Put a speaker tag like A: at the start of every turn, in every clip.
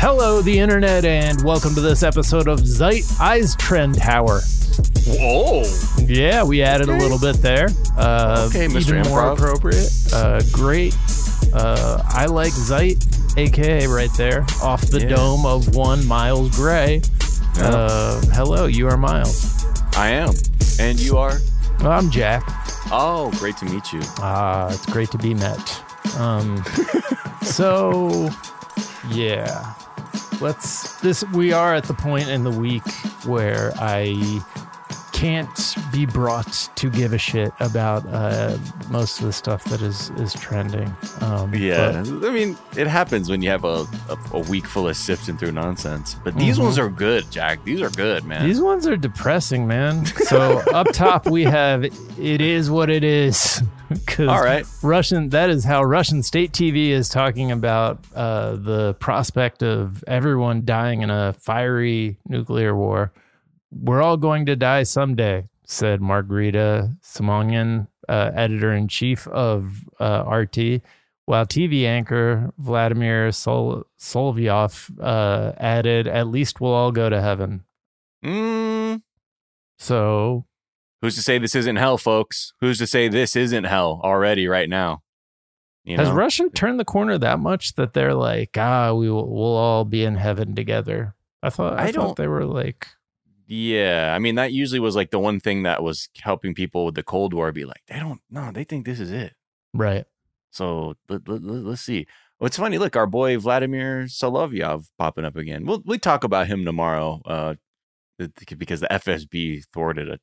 A: Hello, the internet, and welcome to this episode of Zeit EisTrendhower.
B: Whoa.
A: Yeah, we added a little bit there. Uh,
B: Okay, Mr.
A: Even more
B: Improv.
A: appropriate. Uh, great. Uh, I like Zeit, aka right there, off the
B: Yeah.
A: dome of one Miles Gray. Uh, hello, you are Miles.
B: I am. And you are?
A: I'm Jack.
B: Oh, great to meet you.
A: Ah, it's great to be met. Um, so, yeah, let's. This we are at the point in the week where I can't be brought to give a shit about uh, most of the stuff that is is trending. Um,
B: Yeah.
A: but-
B: I mean, it happens when you have a, a, a week full of sifting through nonsense. But these
A: Mhm.
B: ones are good, Jack. These are good, man.
A: These ones are depressing, man. So up top we have "It Is What It Is." 'Cause
B: All right.
A: Russian. That is how Russian state TV is talking about uh, the prospect of everyone dying in a fiery nuclear war. We're all going to die someday," said Margarita Simonyan, uh, editor in chief of uh, RT. While TV anchor Vladimir Sol- Solovyov uh, added, "At least we'll all go to heaven."
B: Mm,
A: So
B: who's to say this isn't hell, folks? Who's to say this isn't hell already right now? You
A: has
B: know?
A: Russia turned the corner that much that they're like, ah, we will we'll all be in heaven together? I thought I,
B: I
A: thought
B: don't-
A: they were like,
B: Yeah, I mean that usually was like the one thing that was helping people with the Cold War be like, they don't, no, they think this is it.
A: right.
B: So let, let, let, us see. What's funny? Look, our boy Vladimir Solovyov popping up again. We'll we talk about him tomorrow, uh, because the FSB thwarted a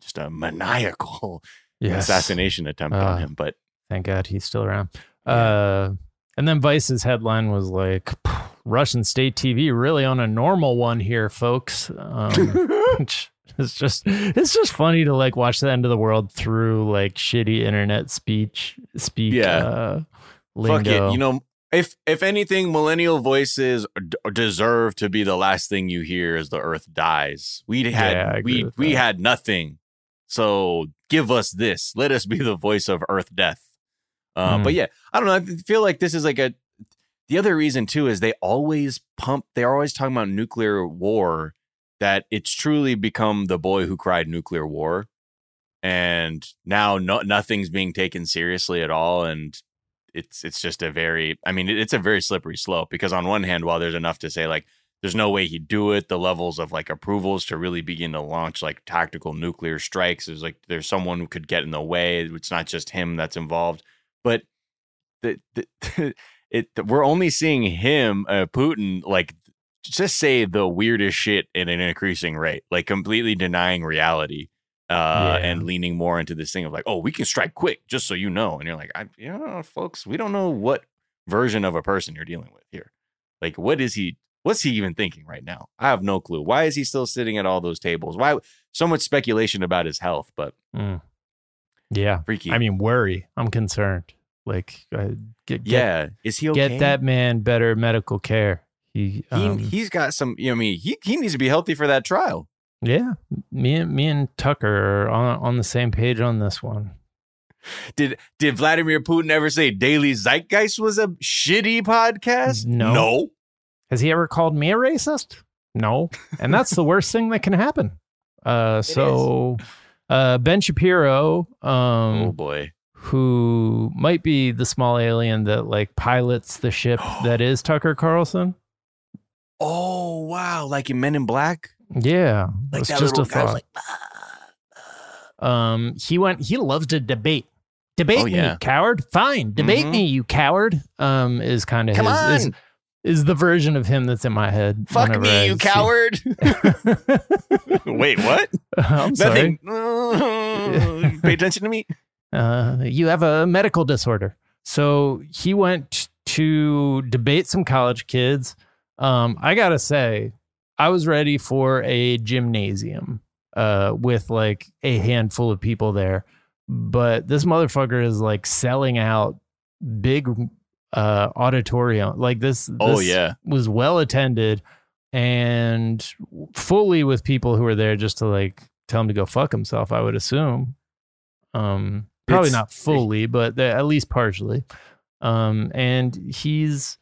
B: just a maniacal
A: Yes.
B: assassination attempt
A: Ah.
B: on him. But
A: Thank God he's still around. Uh, and then Vice's headline was like, Russian state TV really on a normal one here, folks. Um, is just it's just funny to like watch the end of the world through like shitty internet speech speak.
B: Yeah.
A: uh,
B: fuck it, you know. If if anything, millennial voices d- deserve to be the last thing you hear as the Earth dies. We had
A: Yeah,
B: we we
A: that.
B: had nothing, so give us this. Let us be the voice of Earth death. Uh,
A: Mm.
B: But yeah, I don't know. I feel like this is like a. The other reason too is they always pump. They're always talking about nuclear war. That it's truly become the boy who cried nuclear war, and now no, nothing's being taken seriously at all. And it's it's just a very. I mean, it's a very slippery slope because on one hand, while there's enough to say like there's no way he'd do it, the levels of like approvals to really begin to launch like tactical nuclear strikes is like there's someone who could get in the way. It's not just him that's involved but the, the it we're only seeing him, uh, Putin, like just say the weirdest shit at an increasing rate, like completely denying reality. Uh,
A: Yeah.
B: and leaning more into this thing of like, oh, we can strike quick, just so you know. And you're like, I, you know, folks, we don't know what version of a person you're dealing with here. Like, what is he? What's he even thinking right now? I have no clue. Why is he still sitting at all those tables? Why so much speculation about his health? But
A: Mm. Yeah.
B: freaky.
A: I mean, worry. I'm concerned. Like, uh, get, get,
B: yeah, is he okay?
A: get that man better medical care. He,
B: He
A: um,
B: he's got some. You know, I mean, he he needs to be healthy for that trial.
A: yeah. Me and me and Tucker are on on the same page on this one.
B: Did did Vladimir Putin ever say Daily Zeitgeist was a shitty podcast?
A: No.
B: No.
A: Has he ever called me a racist? No. And that's the worst thing that can happen. Uh, so uh, Ben Shapiro, um,
B: oh boy.
A: Who might be the small alien that like pilots the ship that is Tucker Carlson.
B: Oh wow! Like in Men in Black.
A: Yeah,
B: Like
A: it's
B: that
A: just a thought.
B: like,
A: um, he went. He loves to debate. Debate
B: Oh, yeah.
A: me, coward. Fine, debate
B: Mhm.
A: me, you coward. Um, is kind of his, is,
B: on.
A: is the version of him that's in my head.
B: Fuck me,
A: I
B: you
A: see-
B: coward. Wait, what?
A: I'm sorry.
B: Pay attention to me.
A: Uh, you have a medical disorder. So he went to debate some college kids. Um, I gotta say, I was ready for a gymnasium uh, with like a handful of people there, but this motherfucker is like selling out big uh, auditorium. Like this,
B: Oh yeah.
A: was well attended and fully with people who were there just to like tell him to go fuck himself. I would assume. Um, probably
B: It's-
A: not fully, but at least partially. Um, and he's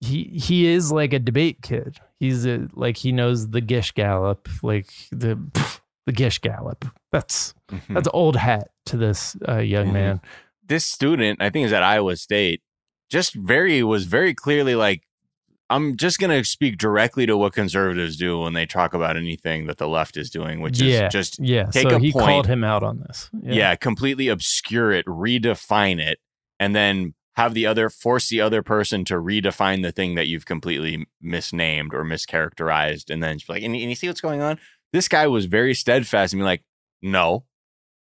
A: he he is like a debate kid. He's a, like he knows the Gish Gallop, like the the Gish Gallop. That's
B: Mhm.
A: that's old hat to this uh, young
B: Mhm.
A: man.
B: this student, I think is at Iowa State, just very was very clearly like, I'm just gonna speak directly to what conservatives do when they talk about anything that the left is doing, which
A: Yeah.
B: is just
A: Yeah,
B: Take
A: so
B: a
A: he
B: point.
A: called him out on this.
B: yeah. completely obscure it, redefine it, and then have the other force the other person to redefine the thing that you've completely misnamed or mischaracterized, and then like, and, and you see what's going on. This guy was very steadfast and be like, no,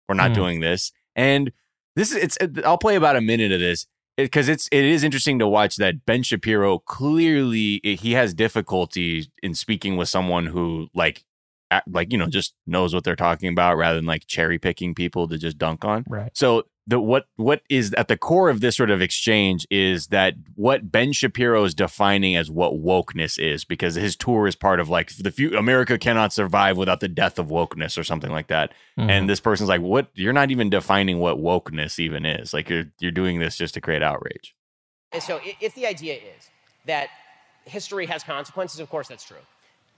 B: we're not
A: Hmm.
B: doing this. And this is it's. I'll play about a minute of this because it's it is interesting to watch that Ben Shapiro clearly eh, he has difficulty in speaking with someone who like like you know just knows what they're talking about rather than like cherry picking people to just dunk on.
A: Right.
B: So the what what is at the core of this sort of exchange is that what Ben Shapiro is defining as what wokeness is because his tour is part of like the few America cannot survive without the death of wokeness or something like that.
A: Mhm.
B: And this person's like, "What? You're not even defining what wokeness even is. Like you're you're doing this just to create outrage."
C: And so, if the idea is that history has consequences, of course that's true.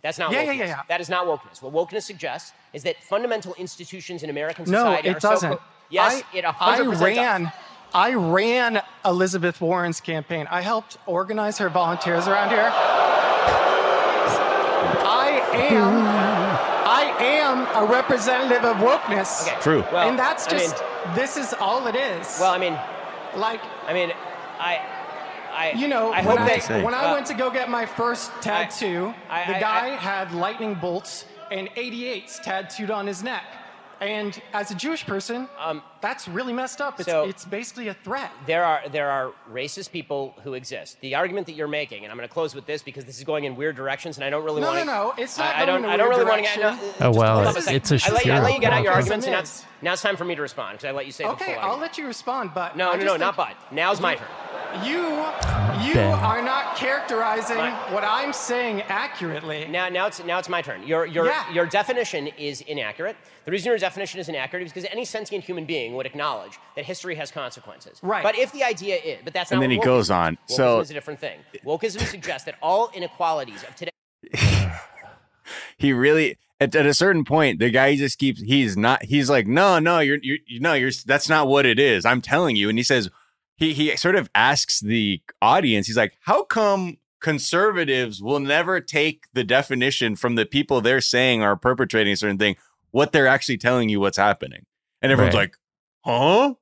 C: That's not
D: Yeah,
C: wokeness.
D: yeah, yeah, yeah.
C: That is not wokeness. What wokeness suggests is that fundamental institutions in American society
D: No,
C: society
D: it
C: are
D: doesn't.
C: co- yes,
D: I,
C: it
D: I
C: 100% does.
D: ran. I ran Elizabeth Warren's campaign. I helped organize her volunteers around here. I am. I am a representative of wokeness.
C: Okay.
B: True.
C: Well,
D: and that's
C: I mean-
D: just. this is all it is.
C: well, I mean,
D: like
C: I mean, I, I,
D: you know,
C: I
D: when
C: hope
D: I,
C: that
B: say?
D: when I
C: uh,
D: went to go get my first tattoo,
C: I-
D: the
C: I-
D: guy
C: I-
D: had lightning bolts and 88s tattooed on his neck. And as a Jewish person,
C: Um,
D: that's really messed up. It's,
C: so-
D: it's basically a threat.
C: there are there are racist people who exist. The argument that you're making, and I'm going to close with this because this is going in weird directions, and I don't really
D: No,
C: want to.
D: no, no, it's not
C: I, I don't.
D: in a
C: I don't
D: weird
C: really want to get.
D: direction.
C: No,
A: Oh, well,
C: hold on
A: it's-
C: second.
A: it's a
C: I let, you, I let you get out your arguments, and now it's, now it's time for me to respond because I let you say the
D: Okay,
C: full
D: I'll
C: argument.
D: let you respond, but
C: No,
D: I
C: no,
D: just
C: no, not but. Now's my turn.
D: You, you
A: Ben.
D: are not characterizing
C: My-
D: what I'm saying accurately.
C: Now, now it's now it's my turn. Your your
D: Yeah.
C: your definition is inaccurate. The reason your definition is inaccurate is because any sentient human being would acknowledge that history has consequences.
D: Right.
C: But if the idea is, but that's not.
B: And then
C: what
B: he goes
C: wokeism
B: on.
C: is.
B: So-
C: Wokeism is a different thing. Wokeism suggests that all inequalities of today.
B: He really at, at a certain point, the guy just keeps. He's not. He's like, no, no, you're, you're, you no, you're. That's not what it is. I'm telling you. And he says, he he sort of asks the audience. He's like, how come conservatives will never take the definition from the people they're saying are perpetrating a certain thing, what they're actually telling you what's happening, and everyone's
A: Right.
B: like, huh?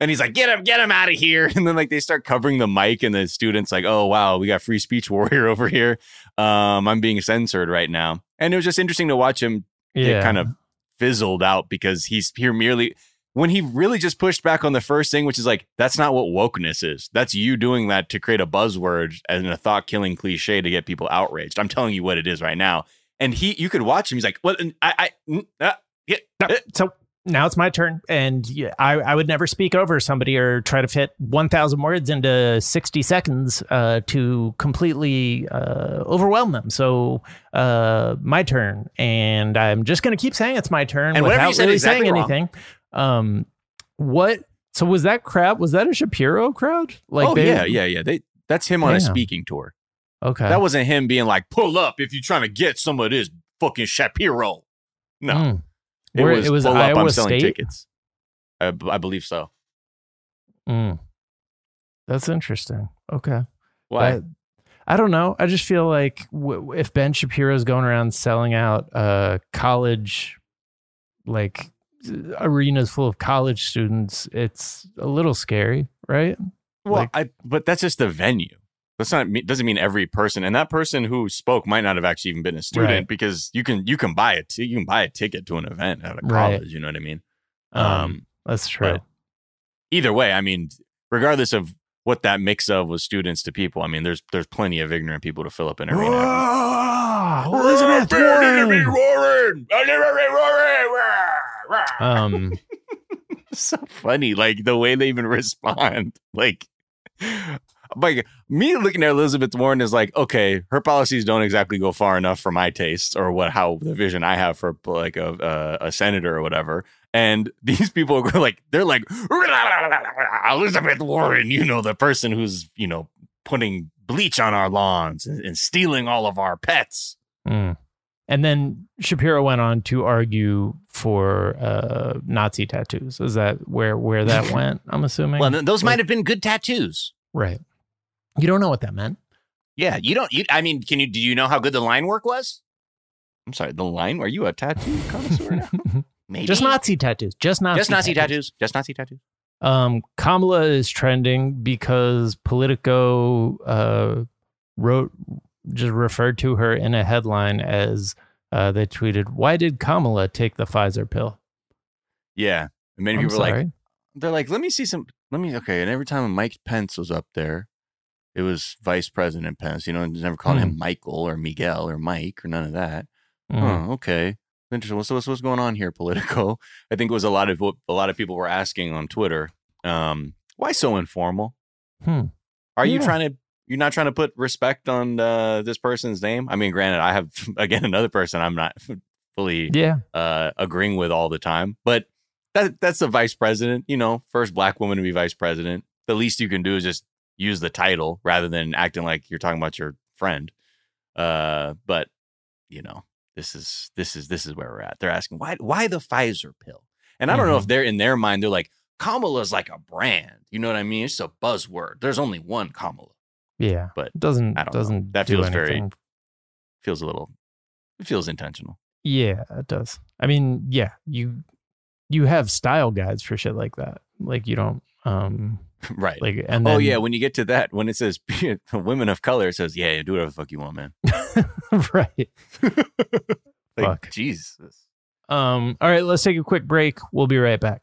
B: And he's like, get him, get him out of here. And then like they start covering the mic, and the students like, oh wow, we got free speech warrior over here. Um, I'm being censored right now. And it was just interesting to watch him
A: Yeah.
B: get kind of fizzled out because he's here merely when he really just pushed back on the first thing, which is like, that's not what wokeness is. That's you doing that to create a buzzword and a thought killing cliche to get people outraged. I'm telling you what it is right now. And he, you could watch him. He's like, what? I, I, uh, yeah, uh,
A: so now it's my turn, and yeah, I, I would never speak over somebody or try to fit 1,000 words into 60 seconds uh, to completely uh, overwhelm them. So uh, my turn, and I'm just going to keep saying it's my turn
B: And
A: without really
B: exactly
A: saying
B: wrong.
A: anything. Um, what? So was that crowd? Was that a Shapiro crowd? Like,
B: oh
A: they-
B: yeah, yeah, yeah. They, that's him on a speaking tour.
A: Okay,
B: That wasn't him being like, pull up if you're trying to get some of this fucking Shapiro. No,
A: Mm.
B: it,
A: Where-
B: was
A: it was
B: pull up. I'm
A: Iowa
B: selling
A: State?
B: tickets. I, I believe so.
A: Mm. That's interesting. Okay.
B: Why?
A: I, I don't know. I just feel like w- if Ben Shapiro's going around selling out uh, college, like arenas full of college students, it's a little scary, right?
B: Well,
A: Like-
B: I but that's just the venue. That's not me- doesn't mean every person. And that person who spoke might not have actually even been a student
A: Right.
B: because you can you can buy a t- you can buy a ticket to an event at a
A: Right.
B: college. You know what I mean?
A: Um,
B: Um,
A: That's true.
B: either way, I mean, regardless of what that mix of was students to people, I mean, there's there's plenty of ignorant people to fill up an arena.
A: Elizabeth Warren!
B: Warren.
A: Um,
B: so funny, like the way they even respond. Like, like me looking at Elizabeth Warren is like, okay, her policies don't exactly go far enough for my tastes or what how the vision I have for like a a, a senator or whatever. And these people are like, they're like Elizabeth Warren, you know, the person who's you know putting bleach on our lawns and, and stealing all of our pets.
A: mm. And then Shapiro went on to argue for uh, Nazi tattoos. Is that where where that went? I'm assuming.
B: Well, those might have been good tattoos.
A: right. You don't know what that meant.
B: Yeah, you don't. You, I mean, can you? Do you know how good the line work was? I'm sorry, the line. Are you a tattoo connoisseur? now? Maybe
A: Just Nazi tattoos. Just Nazi.
B: just Nazi tattoos. Just Nazi tattoos.
A: Um, Kamala is trending because Politico uh, wrote just referred to her in a headline as uh, they tweeted, "Why did Kamala take the Pfizer pill?"
B: Yeah, and many
A: I'm
B: people are like, they're like, let me see some. Let me okay. And every time Mike Pence was up there, it was Vice President Pence. You know, never calling him Michael or Miguel or Mike or none of that.
A: Mm.
B: Oh, okay. Interesting. What's, what's what's going on here, Politico? I think it was a lot of what a lot of people were asking on Twitter. Um, why so informal?
A: Hmm.
B: Are you trying to? You're not trying to put respect on uh, this person's name. I mean, granted, I have again another person I'm not fully
A: Yeah,
B: uh, agreeing with all the time, but that that's the vice president. You know, first black woman to be vice president. The least you can do is just use the title rather than acting like you're talking about your friend. Uh, but you know, this is this is this is where we're at. They're asking why why the Pfizer pill, and I don't know if they're in their mind. They're like Kamala's like a brand. You know what I mean? It's a buzzword. There's only one Kamala.
A: Yeah,
B: But
A: it doesn't
B: I don't know.
A: doesn't
B: That
A: do
B: feels very- Feels a little. It feels intentional.
A: Yeah, it does. I mean, yeah, you you have style guides for shit like that. Like you don't um
B: right.
A: like and
B: oh yeah, when you get to that, when it says women of color, it says yeah, do whatever the fuck you want, man.
A: right.
B: Like,
A: Fuck.
B: Jesus.
A: Um all right, let's take a quick break. We'll be right back.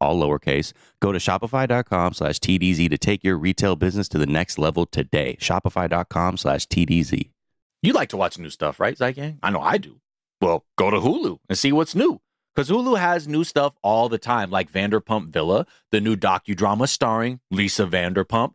B: all lowercase. Go to shopify.com slash TDZ to take your retail business to the next level today. Shopify.com slash TDZ. You like to watch new stuff, right, Zygang? I know I do. Well, go to Hulu and see what's new. Because Hulu has new stuff all the time, like Vanderpump Villa, the new docudrama starring Lisa Vanderpump.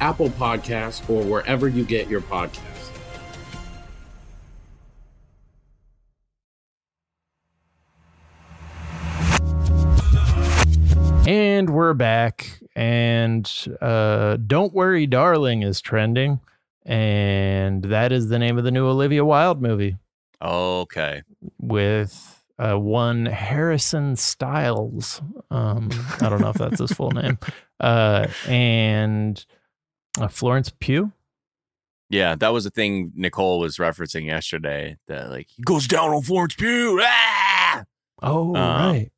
E: Apple Podcasts, or wherever you get your podcasts.
A: And we're back. And uh, Don't Worry, Darling is trending. And that is the name of the new Olivia Wilde movie.
B: Okay.
A: With uh, one Harrison Styles. Um, I don't know if that's his full name. Uh, and uh, Florence Pugh.
B: Yeah, that was the thing Nicole was referencing yesterday. That like he goes down on Florence Pugh. Ah!
A: Oh,
B: Um,
A: right.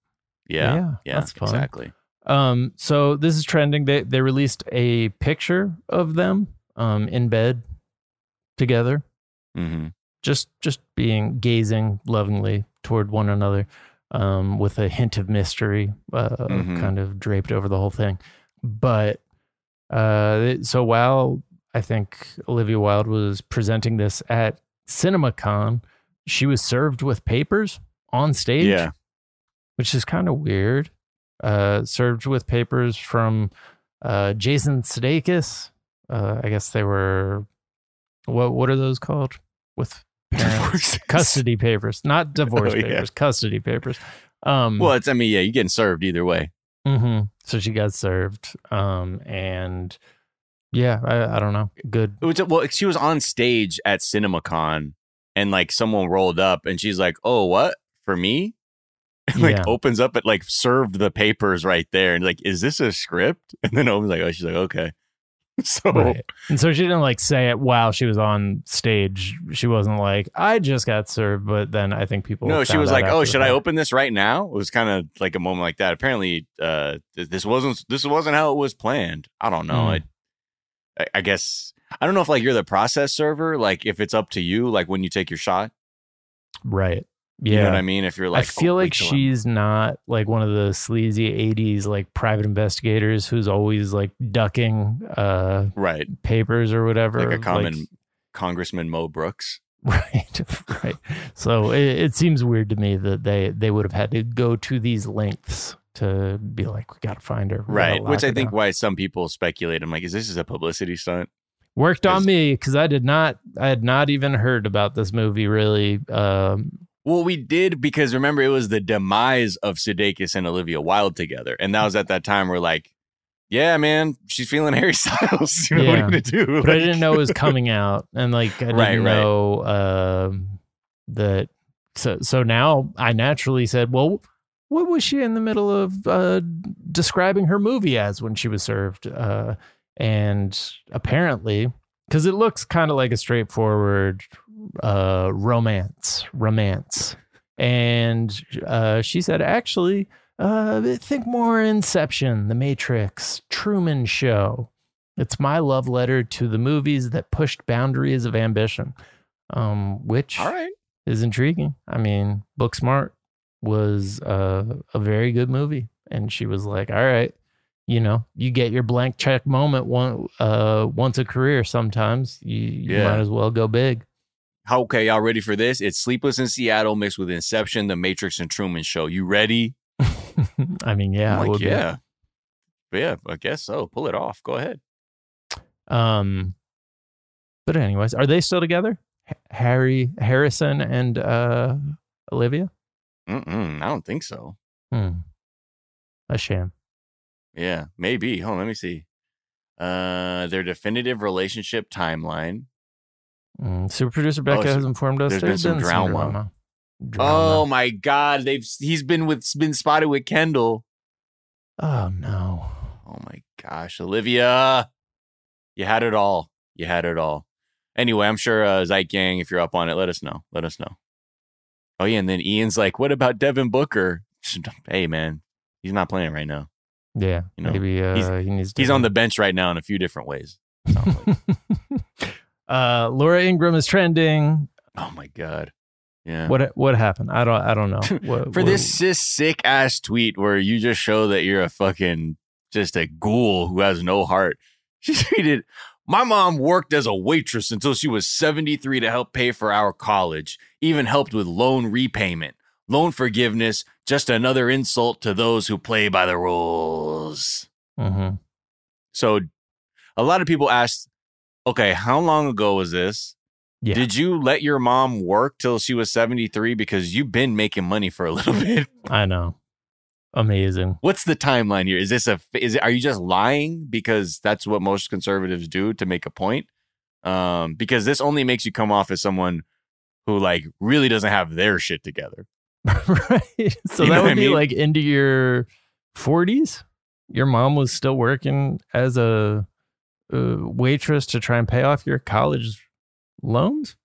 B: Yeah,
A: Yeah,
B: yeah,
A: that's fun.
B: exactly.
A: Um, so this is trending. They they released a picture of them um in bed together,
B: Mm-hmm.
A: just just being gazing lovingly toward one another, um, with a hint of mystery, uh,
B: Mhm.
A: kind of draped over the whole thing. But uh, so while I think Olivia Wilde was presenting this at CinemaCon, she was served with papers on stage
B: Yeah.
A: which is kind of weird. Uh, served with papers from uh, Jason Sudeikis. Uh, I guess they were what what are those called with parents custody papers, not divorce
B: Oh, yeah.
A: papers, custody papers. Um,
B: Well, it's I mean, yeah, you're getting served either way.
A: Hmm So she got served, um, and yeah, I, I don't know. Good.
B: Was, well, she was on stage at CinemaCon, and like someone rolled up and she's like, "Oh, what? For me?" And like
A: Yeah.
B: opens up and like served the papers right there and like, "Is this a script?" And then opens like, "Oh, she's like, okay." So
A: Right. And so she didn't like say it while she was on stage. She wasn't like, I just got served. But then I think people.
B: no, she was like, "Oh, should I open this right now?" It was kind of like a moment like that. Apparently, uh, this wasn't this wasn't how it was planned. I don't know. I, I- I guess I don't know if like you're the process server. Like if it's up to you, like when you take your shot.
A: Right. Yeah.
B: You know what I mean? If you're like,
A: I feel
B: "Oh,
A: like
B: till I'm-"
A: she's not like one of the sleazy 80s like private investigators who's always like ducking uh
B: right
A: papers or whatever.
B: like a common Congressman Mo Brooks.
A: right. right. So it, it seems weird to me that they they would have had to go to these lengths to be like, we gotta find her. We
B: Right. Which I think
A: down."
B: why some people speculate. I'm like, is this is a publicity stunt?
A: worked on me because I did not I had not even heard about this movie really. Um
B: Well, we did because remember it was the demise of Sudeikis and Olivia Wilde together, and that was at that time we're like, yeah, man, she's feeling Harry Styles. You know, what are you gonna do?
A: But I didn't know it was coming out, and like I didn't
B: Right, right.
A: know um, that. So so now I naturally said, well, what was she in the middle of uh, describing her movie as when she was served? Uh, and apparently, because it looks kind of like a straightforward uh, romance, romance, and uh, she said, actually. Uh, think more Inception, The Matrix, Truman Show. It's my love letter to the movies that pushed boundaries of ambition, um, which
B: All right.
A: is intriguing. I mean, Booksmart was uh, a very good movie, and she was like, "All right, you know, you get your blank check moment one uh, once a career. Sometimes you, you
B: Yeah.
A: might as well go big."
B: How okay, y'all ready for this? It's Sleepless in Seattle mixed with Inception, The Matrix, and Truman Show. You ready?
A: I mean, yeah,
B: like,
A: be.
B: yeah, But yeah. I guess so. Pull it off. Go ahead.
A: Um, but anyways, are they still together? H- Harry Harrison and uh, Olivia.
B: Mm-mm, I don't think so.
A: Hmm. A shame.
B: Yeah, maybe. Hold on, let me see. Uh, their definitive relationship timeline.
A: Mm, super producer Becca
B: so
A: has informed us
B: there's been some drama.
A: drama.
B: Oh my God, they've he's been with been spotted with Kendall.
A: Oh no.
B: Oh my gosh, Olivia, you had it all. You had it all. Anyway, I'm sure uh, Zeit Gang, if you're up on it, let us know. Let us know. Oh yeah, and then Ian's like, "What about Devin Booker?" Hey man, he's not playing right now.
A: Yeah,
B: You know,
A: maybe uh,
B: he's,
A: he needs. To
B: he's on the bench right now in a few different ways.
A: uh, Laura Ingraham is trending.
B: Oh my god. Yeah.
A: What what happened? I don't I don't know. What,
B: For
A: what-
B: this sick ass tweet where you just show that you're a fucking just a ghoul who has no heart. She tweeted, My mom worked as a waitress until she was 73 to help pay for our college, even helped with loan repayment. Loan forgiveness, just another insult to those who play by the rules.
A: Mhm.
B: So a lot of people asked, okay, how long ago was this?
A: Yeah.
B: Did you let your mom work till she was 73? Because you've been making money for a little bit.
A: I know. Amazing.
B: What's the timeline here? Is this a is it are you just lying because that's what most conservatives do to make a point? Um, because this only makes you come off as someone who like really doesn't have their shit together.
A: right. So
B: You
A: that would
B: I
A: be like into your 40s. Your mom was still working as a, uh waitress to try and pay off your college loans.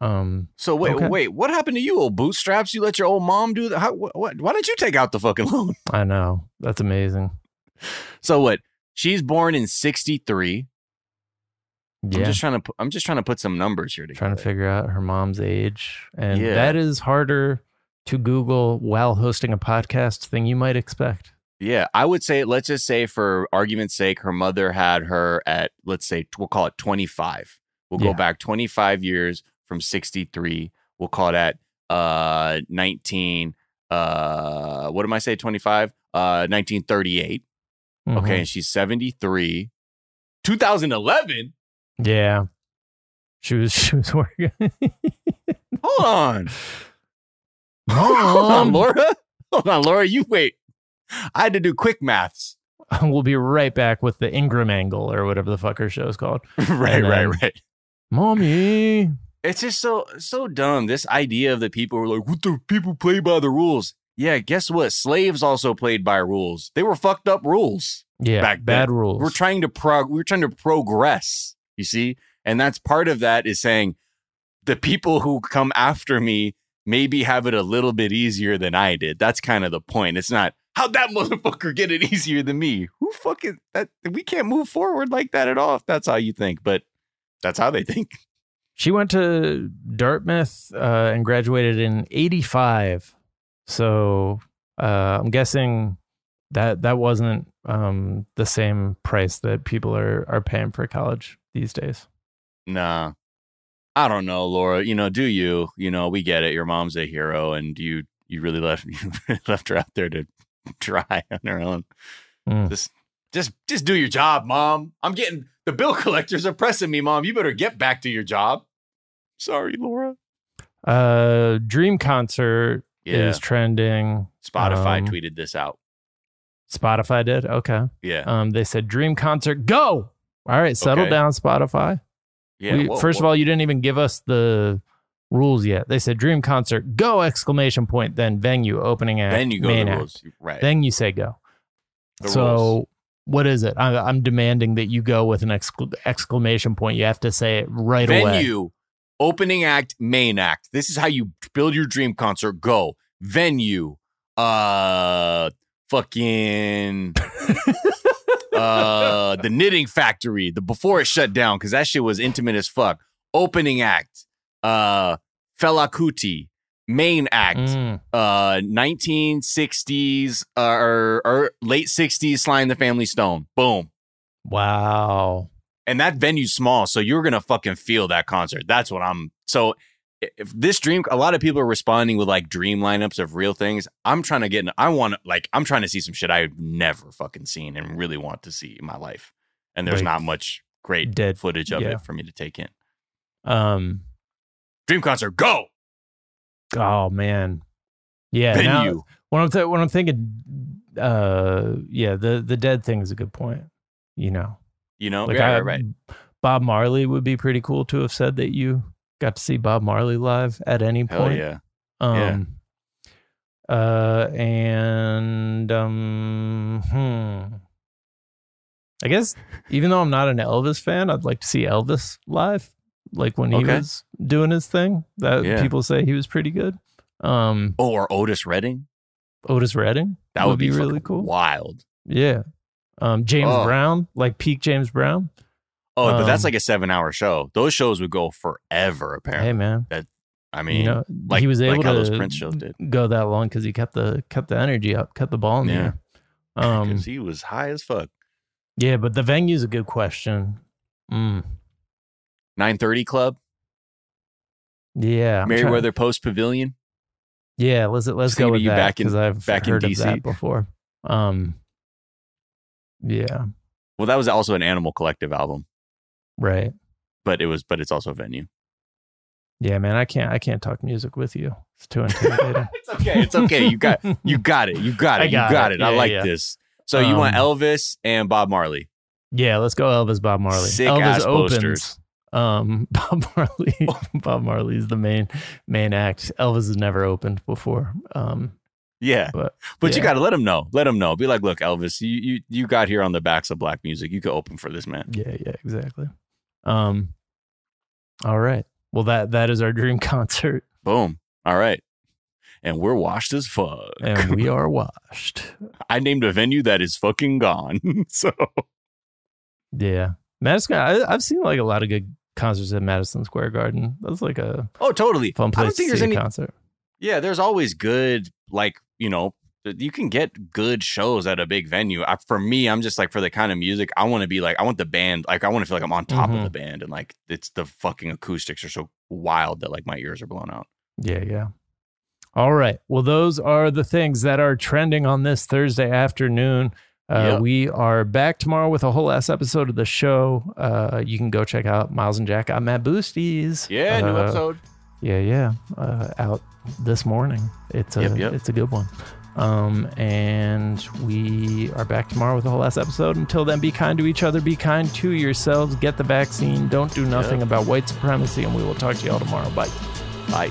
A: Um.
B: So wait,
A: okay.
B: wait, what happened to you, old bootstraps? You let your old mom do that? How, what? Why didn't you take out the fucking loan?
A: I know that's amazing.
B: So what? She's born in '63.
A: Yeah.
B: I'm just trying to. I'm just trying to put some numbers here together.
A: trying to figure out her mom's age, and
B: Yeah.
A: that is harder to Google while hosting a podcast than you might expect.
B: Yeah, I would say, let's just say for argument's sake, her mother had her at, let's say, we'll call it 25. We'll
A: Yeah.
B: go back 25 years from 63. We'll call that uh 19, uh, what am I say, 25? Uh, 1938.
A: Mhm.
B: Okay, and she's 73. 2011?
A: Yeah. She was she was working.
B: Hold on. Hold on, Laura. Hold on, Laura. You wait. I had to do quick maths.
A: we'll be right back with the Ingraham angle or whatever the fuck her is called.
B: right,
A: And
B: right, right.
A: Mommy,
B: It's just so so dumb. This idea of the people who are like, what the people play by the rules. Yeah, guess what? Slaves also played by rules. They were fucked up rules.
A: Yeah,
B: back
A: bad
B: then.
A: rules.
B: We're trying to prog we're trying to progress, you see? And that's part of that is saying the people who come after me maybe have it a little bit easier than I did. That's kind of the point. It's not how'd that motherfucker get it easier than me? Who fucking that we can't move forward like that at all if that's how you think, but that's how they think.
A: She went to Dartmouth uh, and graduated in '85. So uh, I'm guessing that that wasn't um, the same price that people are are paying for college these days.
B: Nah. I don't know, Laura. You know, do you? You know, we get it. Your mom's a hero, and you you really left you left her out there to try on her own.
A: Mm.
B: Just just just do your job, mom. I'm getting the bill collectors are pressing me, mom. You better get back to your job. Sorry, Laura.
A: Uh, Dream Concert
B: Yeah.
A: is trending.
B: Spotify
A: Um,
B: tweeted this out.
A: Spotify did. Okay.
B: Yeah.
A: Um, they said Dream Concert go. All right, settle
B: Okay.
A: down, Spotify.
B: Yeah.
A: We-
B: whoa,
A: first of all, you didn't even give us the rules yet. They said Dream Concert go exclamation point then venue opening act
B: Then you go
A: main
B: the
A: act.
B: rules. Right.
A: Then you say go.
B: The
A: so
B: rules.
A: what is it? I, I'm demanding that you go with an excl- exclamation point. You have to say it right away.
B: venue, opening act, main act. This is how you build your dream concert. Go venue, uh, fucking, uh, the knitting factory. The before it shut down because that shit was intimate as fuck. Opening act, uh, Fela Kuti. Main act,
A: Mm.
B: uh, 1960s uh, or, or late 60s, Sly and the Family Stone. Boom.
A: Wow.
B: and that venue's small, so you're gonna fucking feel that concert. That's what I'm. So if this dream, a lot of people are responding with like dream lineups of real things. I'm trying to get. In, I want like I'm trying to see some shit I've never fucking seen and really want to see in my life. And there's
A: Like
B: not much great
A: dead-
B: footage of
A: yeah.
B: it for me to take in.
A: Um.
B: Dream concert, go
A: Oh man. Yeah. now- when I'm th- when I'm thinking, uh, yeah, the the dead thing is a good point. You know,
B: you know,
A: like
B: yeah,
A: I,
B: right, right.
A: Bob Marley would be pretty cool to have said that you got to see Bob Marley live at any
B: Hell
A: point.
B: yeah.
A: Um. Uh, and um, hmm. I guess even though I'm not an Elvis fan, I'd like to see Elvis live, like when he
B: Okay.
A: was doing his thing. That
B: Yeah.
A: people say he was pretty good. Um,
B: Oh, or Otis Redding.
A: Otis Redding.
B: That would, be,
A: really cool.
B: Wild.
A: Yeah. Um, James
B: Oh.
A: Brown, like peak James Brown.
B: Oh, but that's
A: Um,
B: like a seven hour show. Those shows would go forever, apparently.
A: Hey man,
B: That I mean,
A: you know,
B: like
A: he was able
B: like how
A: to
B: those Prince shows did.
A: go that long because he kept the kept the energy up, kept the ball in the
B: Yeah.
A: air. Um,
B: Because he was high as fuck.
A: yeah, but the venue's a good question. Mm,
B: 930 Club,
A: yeah,
B: Merriweather Post Pavilion.
A: Yeah, let's let's go with
B: you
A: that
B: back in-
A: I've
B: back in
A: heard of
B: DC.
A: that before. Um, yeah,
B: Well, that was also an Animal Collective album,
A: right.
B: but it was, but it's also a venue.
A: Yeah, man, I can't I can't talk music with you. It's too intimidating.
B: It's okay. It's okay. You got, you got it. You got it.
A: Got
B: you got
A: it.
B: it. I like
A: yeah.
B: this. So you want
A: Um,
B: Elvis and Bob Marley?
A: Yeah, let's go Elvis Bob Marley.
B: Sick
A: Elvis
B: ass
A: opens.
B: posters.
A: Um, Bob Marley. Bob Marley is the main main act. Elvis has never opened before. Um,
B: Yeah,
A: but
B: but you got to let him know. Let him know. Be like, look, Elvis, you you you got here on the backs of black music. You could open for this man.
A: Yeah, yeah, exactly. Um, all right. Well, that that is our dream concert,
B: Boom. All right. And we're washed as fuck.
A: and we are washed.
B: I named a venue that is fucking gone. so
A: Yeah, Madison. I, I've seen like a lot of good concerts at Madison Square Garden. That's like a
B: oh, totally.
A: fun
B: I
A: place
B: don't
A: to see
B: there's
A: a
B: any
A: concert.
B: Yeah, there's always good, like, you know, you can get good shows at a big venue. I, for me, I'm just like, for the kind of music, I want to be like, I want the band, like, I want to feel like I'm on top
A: Mhm.
B: of the band and like, it's the fucking acoustics are so wild that like my ears are blown out.
A: Yeah, yeah. All right. Well, those are the things that are trending on this Thursday afternoon. Uh,
B: Yep.
A: We are back tomorrow with a whole ass episode of the show. Uh, you can go check out Miles and Jack. I'm at Boosties.
B: Yeah, new
A: Uh,
B: episode.
A: Yeah, yeah. Uh, out this morning. It's a
B: Yep, yep.
A: it's a good one. Um, and we are back tomorrow with a whole last episode. Until then, be kind to each other, be kind to yourselves, get the vaccine, don't do nothing about white supremacy, and we will talk to you all tomorrow. Bye.
F: Bye.